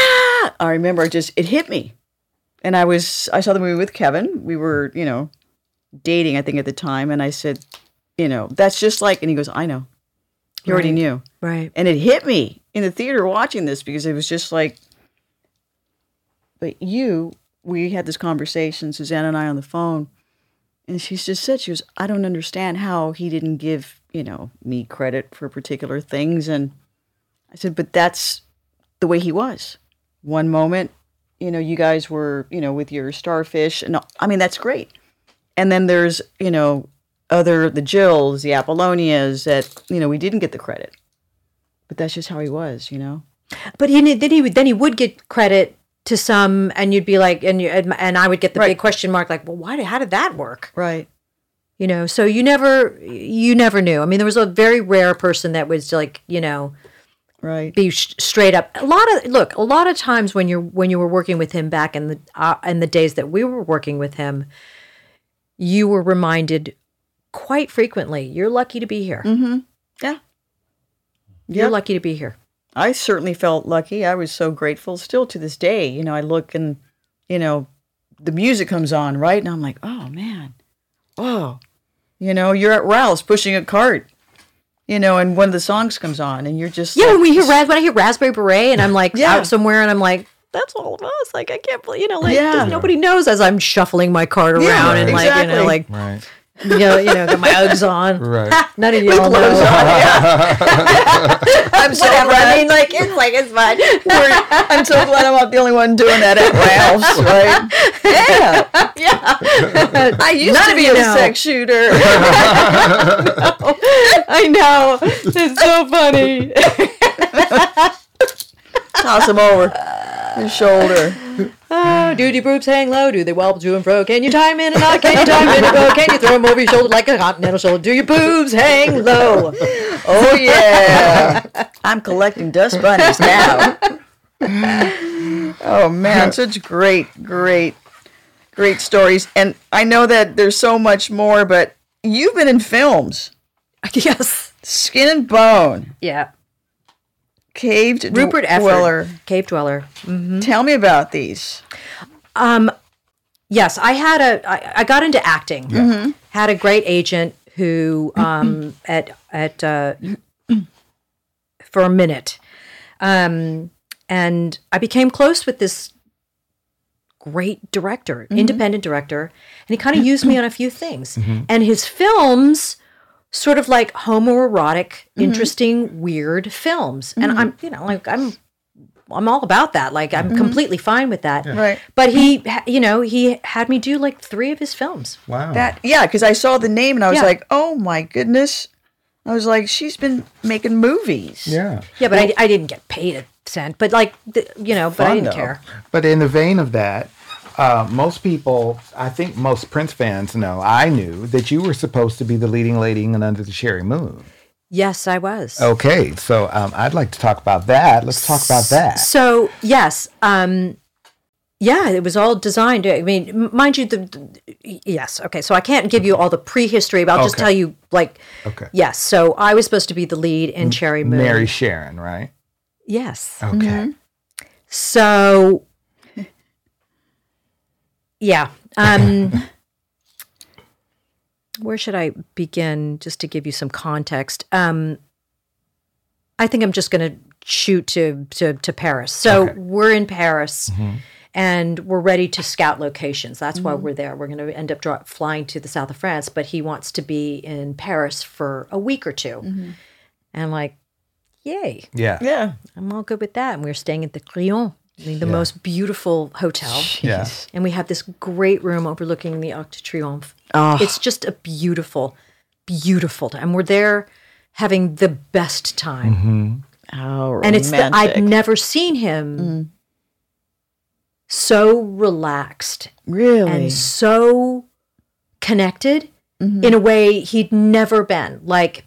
A: I remember it just it hit me, and I was I saw the movie with Kevin. We were you know dating I think at the time, and I said, you know that's just like, and he goes, I know, he already knew,
B: right.
A: and it hit me in the theater watching this because it was just like, but you, we had this conversation, Suzanne and I on the phone, and she just said, she was, I don't understand how he didn't give, you know, me credit for particular things. And I said, but that's the way he was. One moment, you know, you guys were, you know, with your starfish, and I mean, that's great. And then there's, you know, other, the Jills, the Apollonias that, you know, we didn't get the credit. But that's just how he was, you know?
B: But he then he would then he would get credit to some, and you'd be like, and you and, I would get the
A: Right.
B: big question mark, like, well, why? Did, how did that work?
A: Right.
B: You know, so you never you never knew. I mean, there was a very rare person that was like, you know,
A: Right.
B: be sh- straight up. A lot of look, a lot of times when you're when you were working with him back in the uh, in the days that we were working with him, you were reminded quite frequently, "You're lucky to be here."
A: Yeah.
B: You're
A: Yep.
B: lucky to be here.
A: I certainly felt lucky. I was so grateful. Still to this day, you know, I look and, you know, the music comes on, right? And I'm like, oh man, oh, you know, you're at Ralph's pushing a cart, you know, and one of the songs comes on, and you're just
B: Yeah,
A: like,
B: when we hear ras- when I hear Raspberry Beret, and I'm like
A: Yeah.
B: out somewhere, and I'm like, that's all of us. Like I can't believe, you know, like
A: Yeah.
B: nobody knows as I'm shuffling my card around
A: Yeah,
B: and like you know, like
C: Right.
B: You know, you know, got my Uggs on.
C: Right.
B: None of you all know.
A: I'm so
B: Whatever.
A: glad.
B: I mean, like it's like it's fine.
A: we're- I'm so glad I'm not the only one doing that at Ralph's, right? Yeah,
B: yeah,
A: I used
B: None
A: to be a
B: know.
A: sex shooter.
B: I know. It's so funny.
A: Toss him over his shoulder.
B: Oh, do your boobs hang low? Do they wobble to and fro? Can you time in and out? Can you time in and go? Can you throw them over your shoulder like a continental shoulder? Do your boobs hang low?
A: Oh yeah, I'm collecting dust bunnies now. oh man, such great, great, great stories. And I know that there's so much more, but you've been in films,
B: yes.
A: Skin and Bone,
B: Yeah.
A: Caved
B: Rupert Efford,
A: Dweller.
B: Cave Dweller.
A: Tell me about these.
B: Um, yes, I had a. I, I got into acting. Had a great agent who, um, at at uh, for a minute, um, and I became close with this great director, independent director, and he kind of used me on a few things. And his films, sort of like homoerotic, mm-hmm. interesting, weird films. And mm-hmm. I'm, you know, like I'm I'm all about that. Like I'm mm-hmm. completely fine with that.
A: Right.
B: But he, you know, he had me do like three of his films.
C: Wow.
A: That yeah, because I saw the name and I was
B: Yeah.
A: like, oh my goodness. I was like, she's been making movies.
C: yeah.
B: Yeah, but I, I didn't get paid a cent. But like, the, you know, but I didn't
A: though.
B: care.
C: But in the vein of that, uh, most people, I think most Prince fans know, I knew that you were supposed to be the leading lady in Under the Cherry Moon.
B: Yes, I was.
C: Okay, so um, I'd like to talk about that. Let's talk about that.
B: So yes, um, yeah, it was all designed. I mean, mind you, the, the- yes, okay. So I can't give you all the prehistory, but I'll just
C: Okay.
B: tell you, like,
C: Okay.
B: yes. So I was supposed to be the lead in Cherry Moon.
C: Mary Sharon, right?
B: Yes.
C: Okay.
B: So, yeah. Um, where should I begin just to give you some context? Um, I think I'm just going to shoot to, to, to Paris. So
C: Okay.
B: we're in Paris and we're ready to scout locations. That's why we're there. We're going to end up dri flying to the south of France, but he wants to be in Paris for a week or 2 And I'm like, yay.
C: Yeah.
A: Yeah.
B: I'm all good with that. And we are staying at the Crillon, I mean, the most beautiful hotel.
C: Yeah.
B: And we have this great room overlooking the Arc de Triomphe.
A: Oh.
B: It's just a beautiful, beautiful time. And we're there having the best time. Mm-hmm.
A: Oh, romantic.
B: And it's the, I've never seen him mm. so relaxed
A: really.
B: and so connected mm-hmm. in a way he'd never been. Like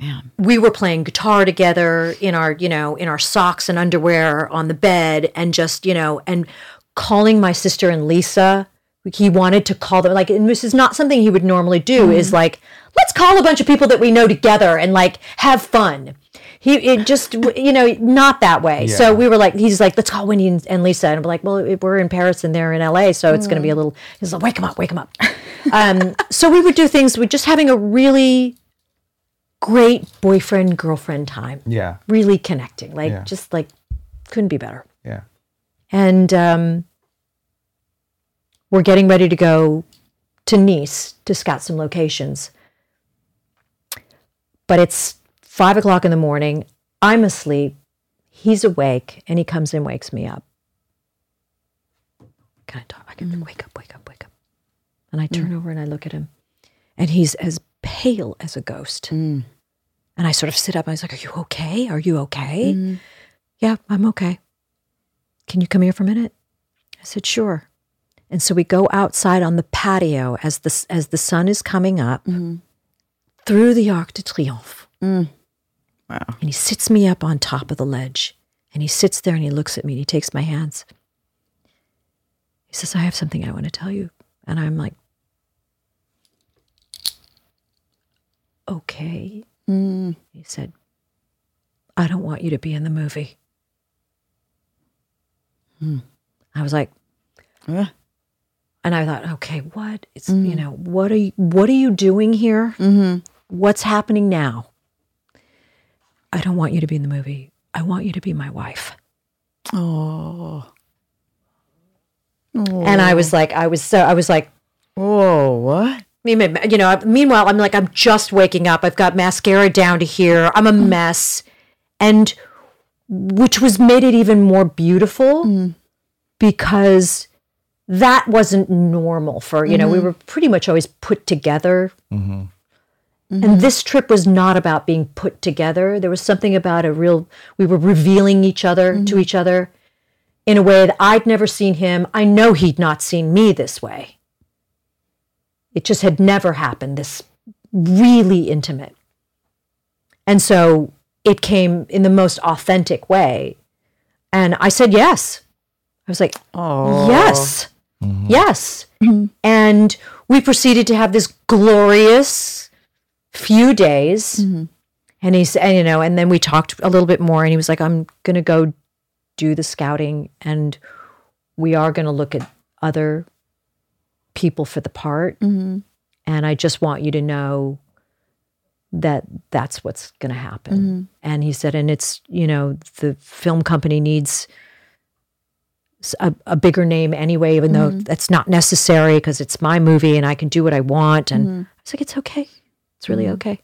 A: Man.
B: we were playing guitar together in our, you know, in our socks and underwear on the bed and just, you know, and calling my sister and Lisa. He wanted to call them like, and this is not something he would normally do. Is like, let's call a bunch of people that we know together and like have fun. He it just you know not that way. So we were like, he's like, let's call Wendy and, and Lisa, and we're like, well, we're in Paris and they're in LA, so it's going to be a little. He's like, wake him up, wake him up. um, so we would do things. We're just having a really great boyfriend girlfriend time.
C: Yeah.
B: Really connecting, like
C: Yeah.
B: just like couldn't be better.
C: Yeah.
B: And um, we're getting ready to go to Nice to scout some locations. But it's five o'clock in the morning. I'm asleep. He's awake, and he comes and wakes me up. Can I talk? I can wake up, wake up, wake up. And I turn over and I look at him, and he's as pale as a ghost. Mm. And I sort of sit up. I was like, "Are you okay? Are you okay?" Mm. Yeah, I'm okay. Can you come here for a minute? I said, sure. And so we go outside on the patio as the as the sun is coming up mm-hmm. through the Arc de Triomphe. Mm.
A: Wow.
B: And he sits me up on top of the ledge. And he sits there and he looks at me and he takes my hands. He says, I have something I want to tell you. And I'm like, okay. Mm. He said, I don't want you to be in the movie. Hmm. I was like, and I thought, okay, what? It's mm. you know, what are you what are you doing here? Mm-hmm. What's happening now? I don't want you to be in the movie. I want you to be my wife.
A: Oh.
B: And I was like, I was so I was like,
A: Whoa, what?
B: Me- me- you know, meanwhile, I'm like, I'm just waking up. I've got mascara down to here. I'm a mm. mess. And which was made it even more beautiful mm. because that wasn't normal for, you know, we mm-hmm. were pretty much always put together. Mm-hmm. And mm-hmm. this trip was not about being put together. There was something about a real, we were revealing each other to each other in a way that I'd never seen him. I know he'd not seen me this way. It just had never happened, this really intimate. And so it came in the most authentic way. And I said yes. I was like,
A: Oh.
B: yes, mm-hmm. yes. Mm-hmm. And we proceeded to have this glorious few days. Mm-hmm. And he said, you know, and then we talked a little bit more. And he was like, I'm going to go do the scouting and we are going to look at other people for the part. Mm-hmm. And I just want you to know that that's what's going to happen. Mm-hmm. And he said, and it's, you know, the film company needs a bigger name anyway, even though mm-hmm. that's not necessary because it's my movie and I can do what I want. And I was like, it's okay. It's really okay.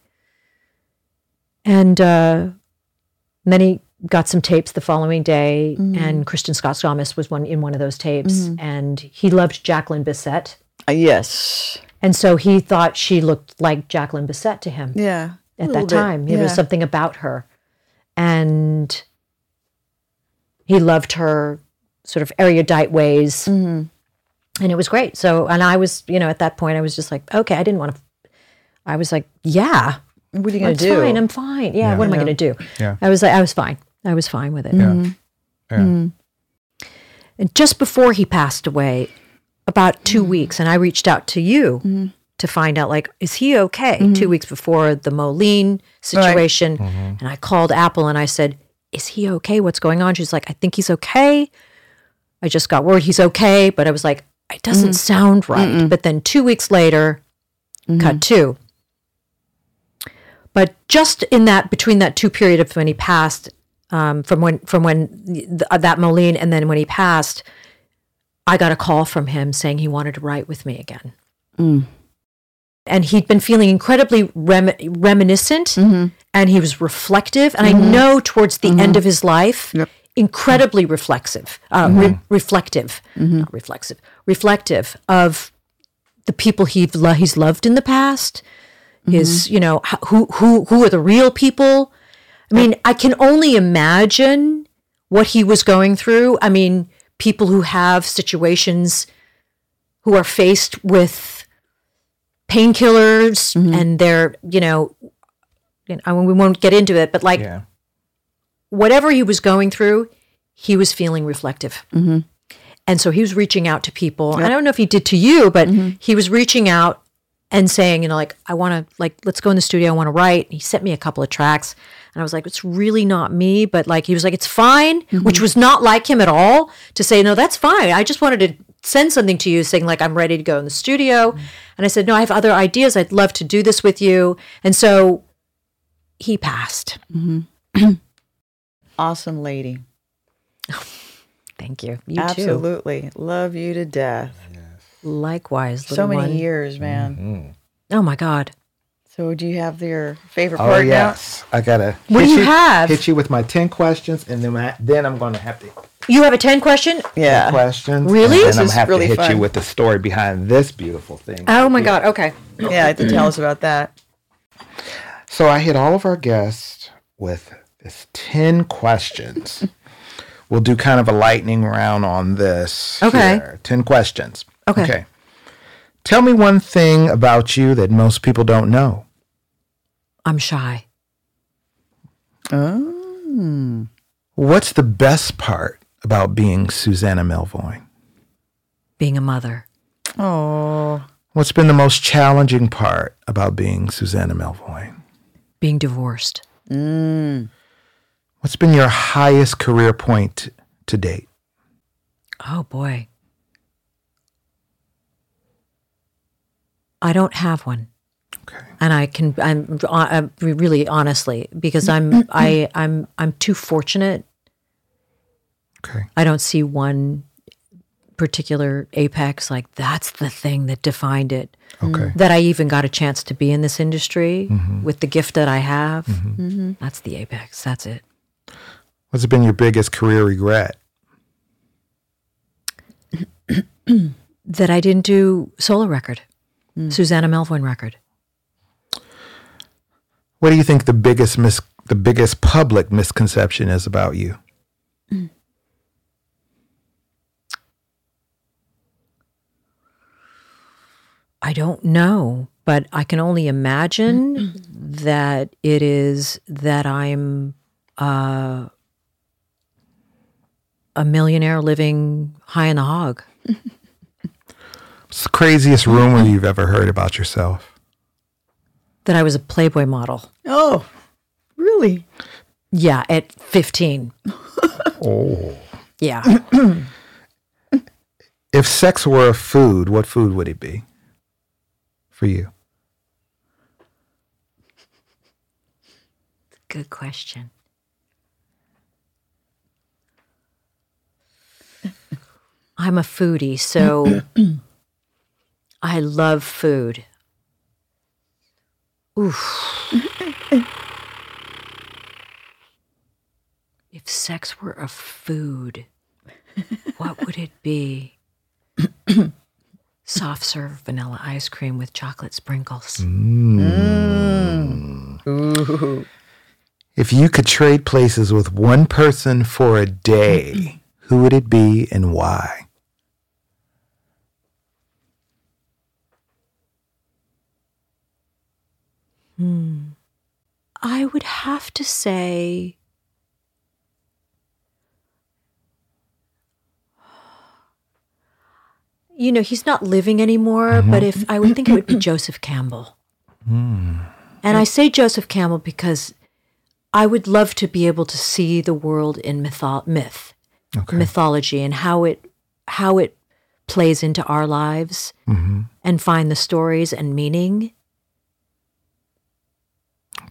B: And uh, then he got some tapes the following day, and Kristin Scott Thomas was one in one of those tapes, and he loved Jacqueline Bisset,
A: Uh, yes.
B: and so he thought she looked like Jacqueline Bisset to him
A: Yeah.
B: at that
A: bit,
B: time. There was something about her. And he loved her sort of erudite ways.
A: Mm-hmm.
B: And it was great. So, and I was, you know, at that point, I was just like, okay, I didn't want to. I was like, yeah,
A: What are you going to do?
B: fine. I'm fine. Yeah, what am I
A: Yeah.
B: going to do?
C: Yeah.
B: I was like, I was fine. I was fine with it.
C: Yeah. Yeah.
B: And just before he passed away, about two
A: Mm-hmm.
B: weeks, and I reached out to you to find out, like, is he okay?
A: Mm-hmm.
B: Two weeks before the Moline situation, and I called Apple and I said, "Is he okay? What's going on?" She's like, "I think he's okay. I just got word he's okay," but I was like, "It doesn't sound right." But then two weeks later,
A: Mm-hmm.
B: cut two. But just in that between that two period of when he passed, um, from when from when th- uh, that Moline and then when he passed, I got a call from him saying he wanted to write with me again. Mm. And he'd been feeling incredibly rem- reminiscent mm-hmm. and he was reflective. And I mm-hmm. know towards the end mm-hmm. of his life,
A: Yep.
B: incredibly reflexive, uh, re- reflective, not reflexive, reflective of the people he lo- he's loved in the past. His, you know, who who who are the real people? I mean, I can only imagine what he was going through. I mean, people who have situations who are faced with painkillers mm-hmm. and they're, you know, you know, I mean, we won't get into it, but like
C: Yeah.
B: whatever he was going through, he was feeling reflective. Mm-hmm. And so he was reaching out to people. I don't know if he did to you, but mm-hmm. he was reaching out and saying, you know, like, I want to, like, let's go in the studio. I want to write. He sent me a couple of tracks. And I was like, it's really not me. But like, he was like, it's fine, mm-hmm. which was not like him at all to say, no, that's fine. I just wanted to send something to you saying, like, I'm ready to go in the studio. Mm-hmm. And I said, no, I have other ideas. I'd love to do this with you. And so he passed. Mm-hmm.
A: Awesome lady.
B: Thank you. You too.
A: Absolutely. Love you to death.
B: Likewise,
A: So many
B: one.
A: years, man. Mm-hmm.
B: Oh my God.
A: So do you have your favorite
C: Oh
A: part
C: yes, I gotta.
B: What do you have?
C: Hit you with my ten questions, and then I, then I'm going to have to
B: You have a 10 question?
A: now? Yeah.
C: questions.
B: Really?
C: And
B: This
C: then I'm
A: is
C: have
A: really
C: to hit
A: fun.
C: you with the story behind this beautiful thing.
B: Oh my God. Okay.
A: Yeah, to tell us about that.
C: So I hit all of our guests with this 10 questions. we'll do kind of a lightning round on this.
B: Okay.
C: here. 10 questions.
B: Okay.
C: Tell me one thing about you that most people don't know.
B: I'm shy.
A: Oh.
C: What's the best part about being Susannah Melvoin?
B: Being a mother.
A: Oh.
C: What's been the most challenging part about being Susannah Melvoin?
B: Being divorced.
A: Mm.
C: What's been your highest career point to date?
B: Oh boy. I don't have one.
C: Okay.
B: and I can I'm, uh, uh, I'm really honestly because I'm I I'm I'm too fortunate.
C: Okay.
B: I don't see one particular apex like that's the thing that defined it.
C: Okay.
B: That I even got a chance to be in this industry mm-hmm. with the gift that I have. Mm-hmm. Mm-hmm. That's the apex. That's it.
C: What's been your biggest career regret?
B: That I didn't do solo record, Susannah Melvoin record.
C: What do you think the biggest mis- the biggest public misconception is about you?
B: I don't know, but I can only imagine that it is that I'm uh, a millionaire living high in the hog.
C: What's the craziest rumor you've ever heard about yourself?
B: That I was a Playboy model.
A: Oh, really?
B: Yeah, at 15.
C: Oh.
B: Yeah.
C: If sex were a food, what food would it be for you?
B: Good question. I'm a foodie, so I love food. Oof. if sex were a food, what would it be? Soft serve vanilla ice cream with chocolate sprinkles. Mm.
C: If you could trade places with one person for a day, who would it be and why?
B: I would have to say you know, he's not living anymore, but mm-hmm. if I would think it would be Joseph Campbell. Hmm. And I say Joseph Campbell because I would love to be able to see the world in mytho- myth,
C: Okay.
B: mythology, and how it how it plays into our lives, mm-hmm. and find the stories and meaning.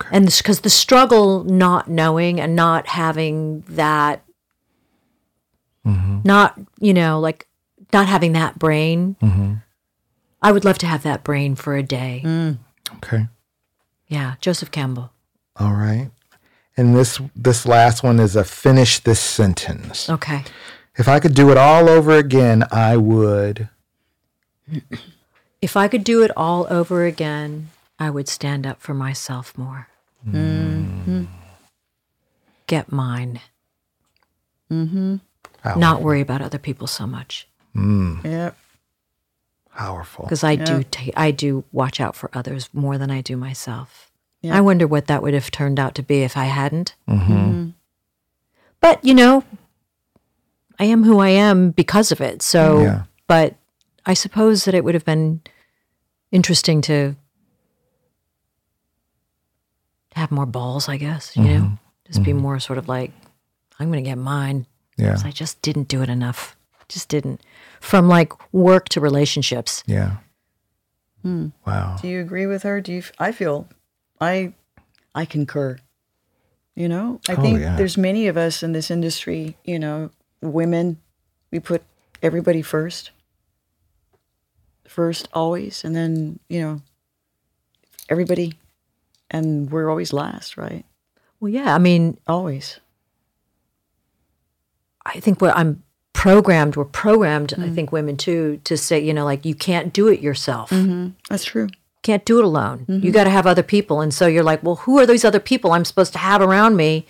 C: Okay.
B: And because the struggle, not knowing and not having that, mm-hmm. not you know, like not having that brain. Mm-hmm. I would love to have that brain for a day. Mm.
C: Okay.
B: Yeah, Joseph Campbell.
C: All right. And this this last one is a finish this sentence.
B: Okay.
C: If I could do it all over again, I would.
B: If I could do it all over again, I would stand up for myself more. Get mine. Mm-hmm. Not worry about other people so much
A: Mm. Yep.
C: Powerful.
B: because I do. ta- I do watch out for others more than I do myself. I wonder what that would have turned out to be if I hadn't. mm-hmm But you know, I am who I am because of it. So,
C: Yeah.
B: but I suppose that it would have been interesting to have more balls, I guess, you know, mm-hmm. just be mm-hmm. more sort of like, I'm going to get mine.
C: Yeah.
B: 'Cause I just didn't do it enough. Just didn't. From like work to relationships.
C: Yeah. Hmm. Wow.
A: Do you agree with her? Do you? f- I feel, I, I concur. You know, I
C: Oh,
A: think
C: yeah.
A: there's many of us in this industry. You know, women, we put everybody first. First, always, and then you know, everybody, and we're always last, right?
B: Well, yeah. I mean,
A: Always.
B: I think what I'm programmed, we're programmed, I mm-hmm. think women too, to say, you know, like you can't do it yourself. Mm-hmm.
A: That's true.
B: Can't do it alone. You mm-hmm. got to have other people. And so you're like, well, who are these other people I'm supposed to have around me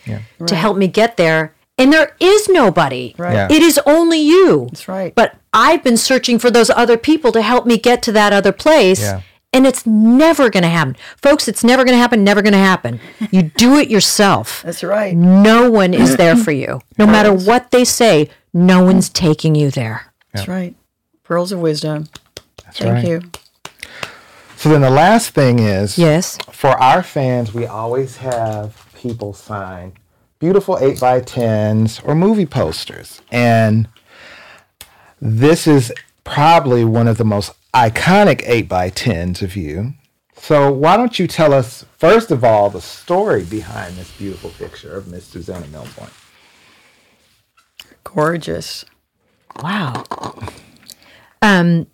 B: to help me get there? And there is nobody.
A: Right.
C: Yeah.
B: It is only you.
A: That's right.
B: But I've been searching for those other people to help me get to that other place.
C: Yeah.
B: And it's never going to happen. Folks, it's never going to happen, never going to happen. You do it yourself.
A: That's right.
B: No one is there for you. No matter what they say, no one's taking you there.
A: That's right. Pearls of wisdom.
C: That's right.
A: Thank
C: right.
A: you.
C: So then the last thing is
B: Yes.
C: for our fans, we always have people sign beautiful 8 by 10s or movie posters. And this is probably one of the most iconic 8 by 10s of you. So why don't you tell us, first of all, the story behind this beautiful picture of Miss Susannah Melvoin?
A: Gorgeous.
B: Wow. Um,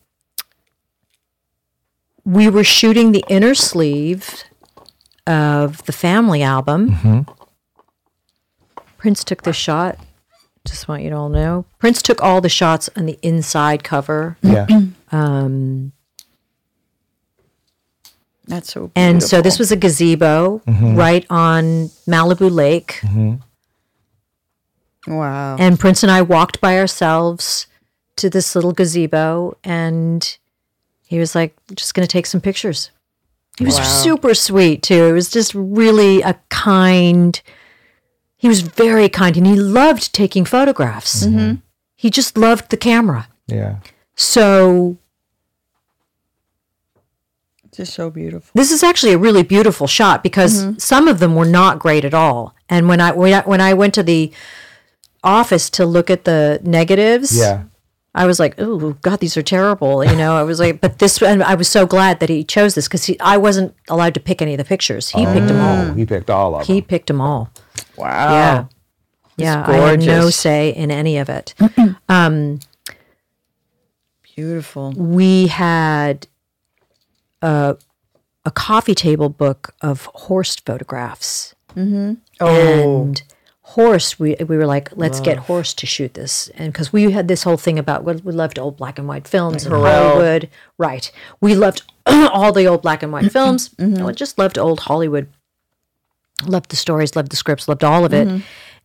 B: we were shooting the inner sleeve of the family album. Prince took the shot. Just want you to all know. Prince took all the shots on the inside cover.
C: Yeah.
A: Um, That's so beautiful.
B: And so this was a gazebo mm-hmm. right on Malibu Lake. Mm-hmm.
A: wow.
B: And Prince and I walked by ourselves to this little gazebo, and he was like, just going to take some pictures. He was super sweet, too. It was just really a kind, he was very kind, and he loved taking photographs. Mm-hmm. He just loved the camera.
C: Yeah.
B: So
A: Just so beautiful.
B: this is actually a really beautiful shot because mm-hmm. some of them were not great at all. And when I when I, when I went to the office to look at the negatives,
C: Yeah.
B: I was like, "Oh God, these are terrible." You know, I was like, "But this," and I was so glad that he chose this because I wasn't allowed to pick any of the pictures. He picked oh, them all.
C: Oh, he picked all of them.
B: He picked them all.
A: Wow.
B: Yeah, yeah. I had no say in any of it.
A: um, Beautiful.
B: we had a, a coffee table book of Horst photographs.
A: Oh.
B: And Horst, we, we were like, let's get Horst to shoot this. And because we had this whole thing about we we loved old black and white films and
A: Carell.
B: Hollywood. Right. We loved all the old black and white films. I just loved old Hollywood. Loved the stories, loved the scripts, loved all of it.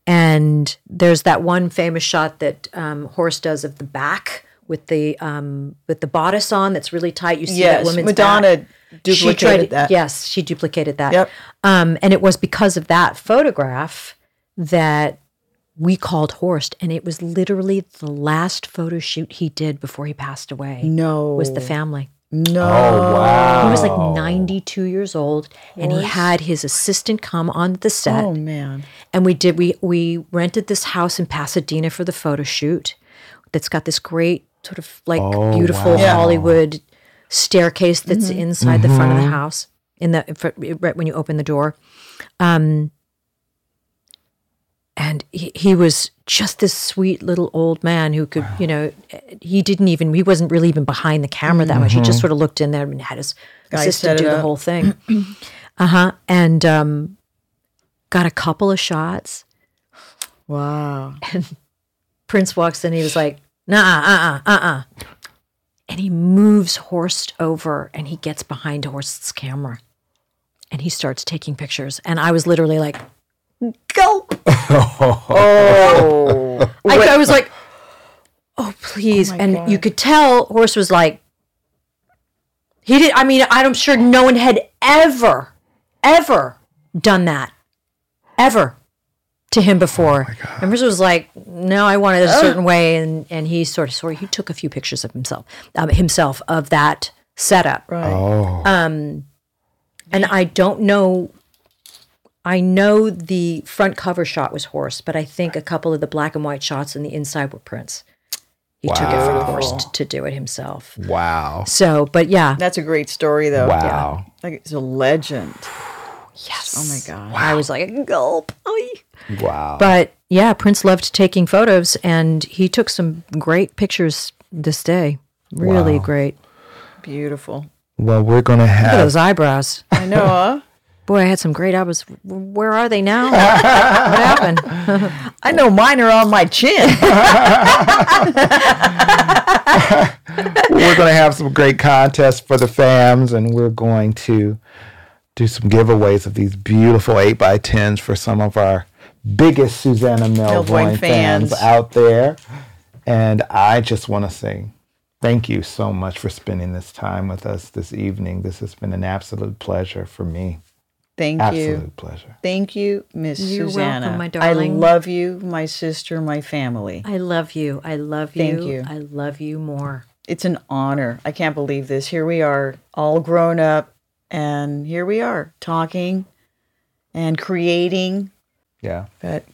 B: And there's that one famous shot that um, Horst does of the back with the um, with the bodice on that's really tight. You see that
A: Yes.
B: woman's
A: Madonna
B: back.
A: duplicated
B: she tried,
A: that.
B: Yes, she duplicated that.
A: Yep.
B: Um, and it was because of that photograph that we called Horst, and it was literally the last photo shoot he did before he passed away.
A: No.
B: was the family.
A: No.
C: Oh, wow.
B: He was like 92 years old, and he had his assistant come on the set,
A: Oh man.
B: and we did we we rented this house in Pasadena for the photo shoot. That's got this great sort of like beautiful
C: wow.
B: Hollywood staircase that's inside the front of the house in the fr- right when you open the door. Um, and he, he was just this sweet little old man who could, you know, he didn't even he wasn't really even behind the camera that much. He just sort of looked in there and had his
A: Guy
B: assistant do the whole thing. uh huh. And um, got a couple of shots.
A: Wow.
B: And Prince walks in. He was like, "Nah, uh, uh, uh, uh," and he moves Horst over, and he gets behind Horst's camera, and he starts taking pictures. And I was literally like, "Gulp!"
A: Oh.
B: I, I was like, "Oh, please!" and you could tell Horst was like, he did. I mean, I'm sure no one had ever, ever done that, ever to him before. and Horst was like, "No, I want it a certain way," and and he sort of sort of he took a few pictures of himself, um, himself of that setup.
A: right.
C: Oh.
B: And I don't know. I know the front cover shot was Horst, but I think a couple of the black and white shots on the inside were Prince. He took it from Horst to do it himself.
C: Wow.
B: So, but yeah,
A: That's a great story though.
C: Wow.
A: Like it's a legend.
B: yes.
A: Oh my god. Wow.
B: I was like, gulp. Oy.
C: Wow.
B: But yeah, Prince loved taking photos, and he took some great pictures this day. Really
C: Wow.
B: great.
A: Beautiful.
C: well, we're going to
B: Look at
C: have.
B: those eyebrows.
A: I know, huh?
B: Boy, I had some great eyebrows. Where are they now? what happened?
A: I know mine are on my chin.
C: we're going to have some great contests for the fams, and we're going to do some giveaways of these beautiful 8 by 10s for some of our biggest Susannah Melvoin
A: Melvoin
C: fans
A: fans.
C: out there. And I just want to say thank you so much for spending this time with us this evening. This has been an absolute pleasure for me.
A: Thank
C: Absolute
A: you.
C: Absolute pleasure.
A: Thank you, Miss
B: You're
A: Susannah.
B: welcome, my darling.
A: I love you, my sister, my family.
B: I love you. I love you.
A: Thank you.
B: I love you more.
A: It's an honor. I can't believe this. Here we are, all grown up, and here we are talking and creating
D: Yeah.
A: But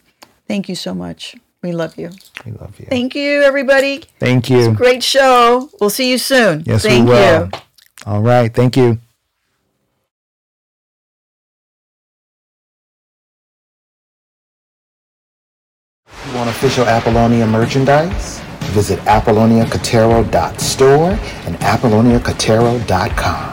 A: thank you so much. We love you.
D: We love you.
A: Thank you, everybody.
D: Thank you.
A: Great show. We'll see you soon.
D: Yes,
A: thank
D: we will.
A: you.
D: All right. Thank you.
C: Want official Apollonia merchandise? Visit apolloniakotero.store and apolloniakotero.com.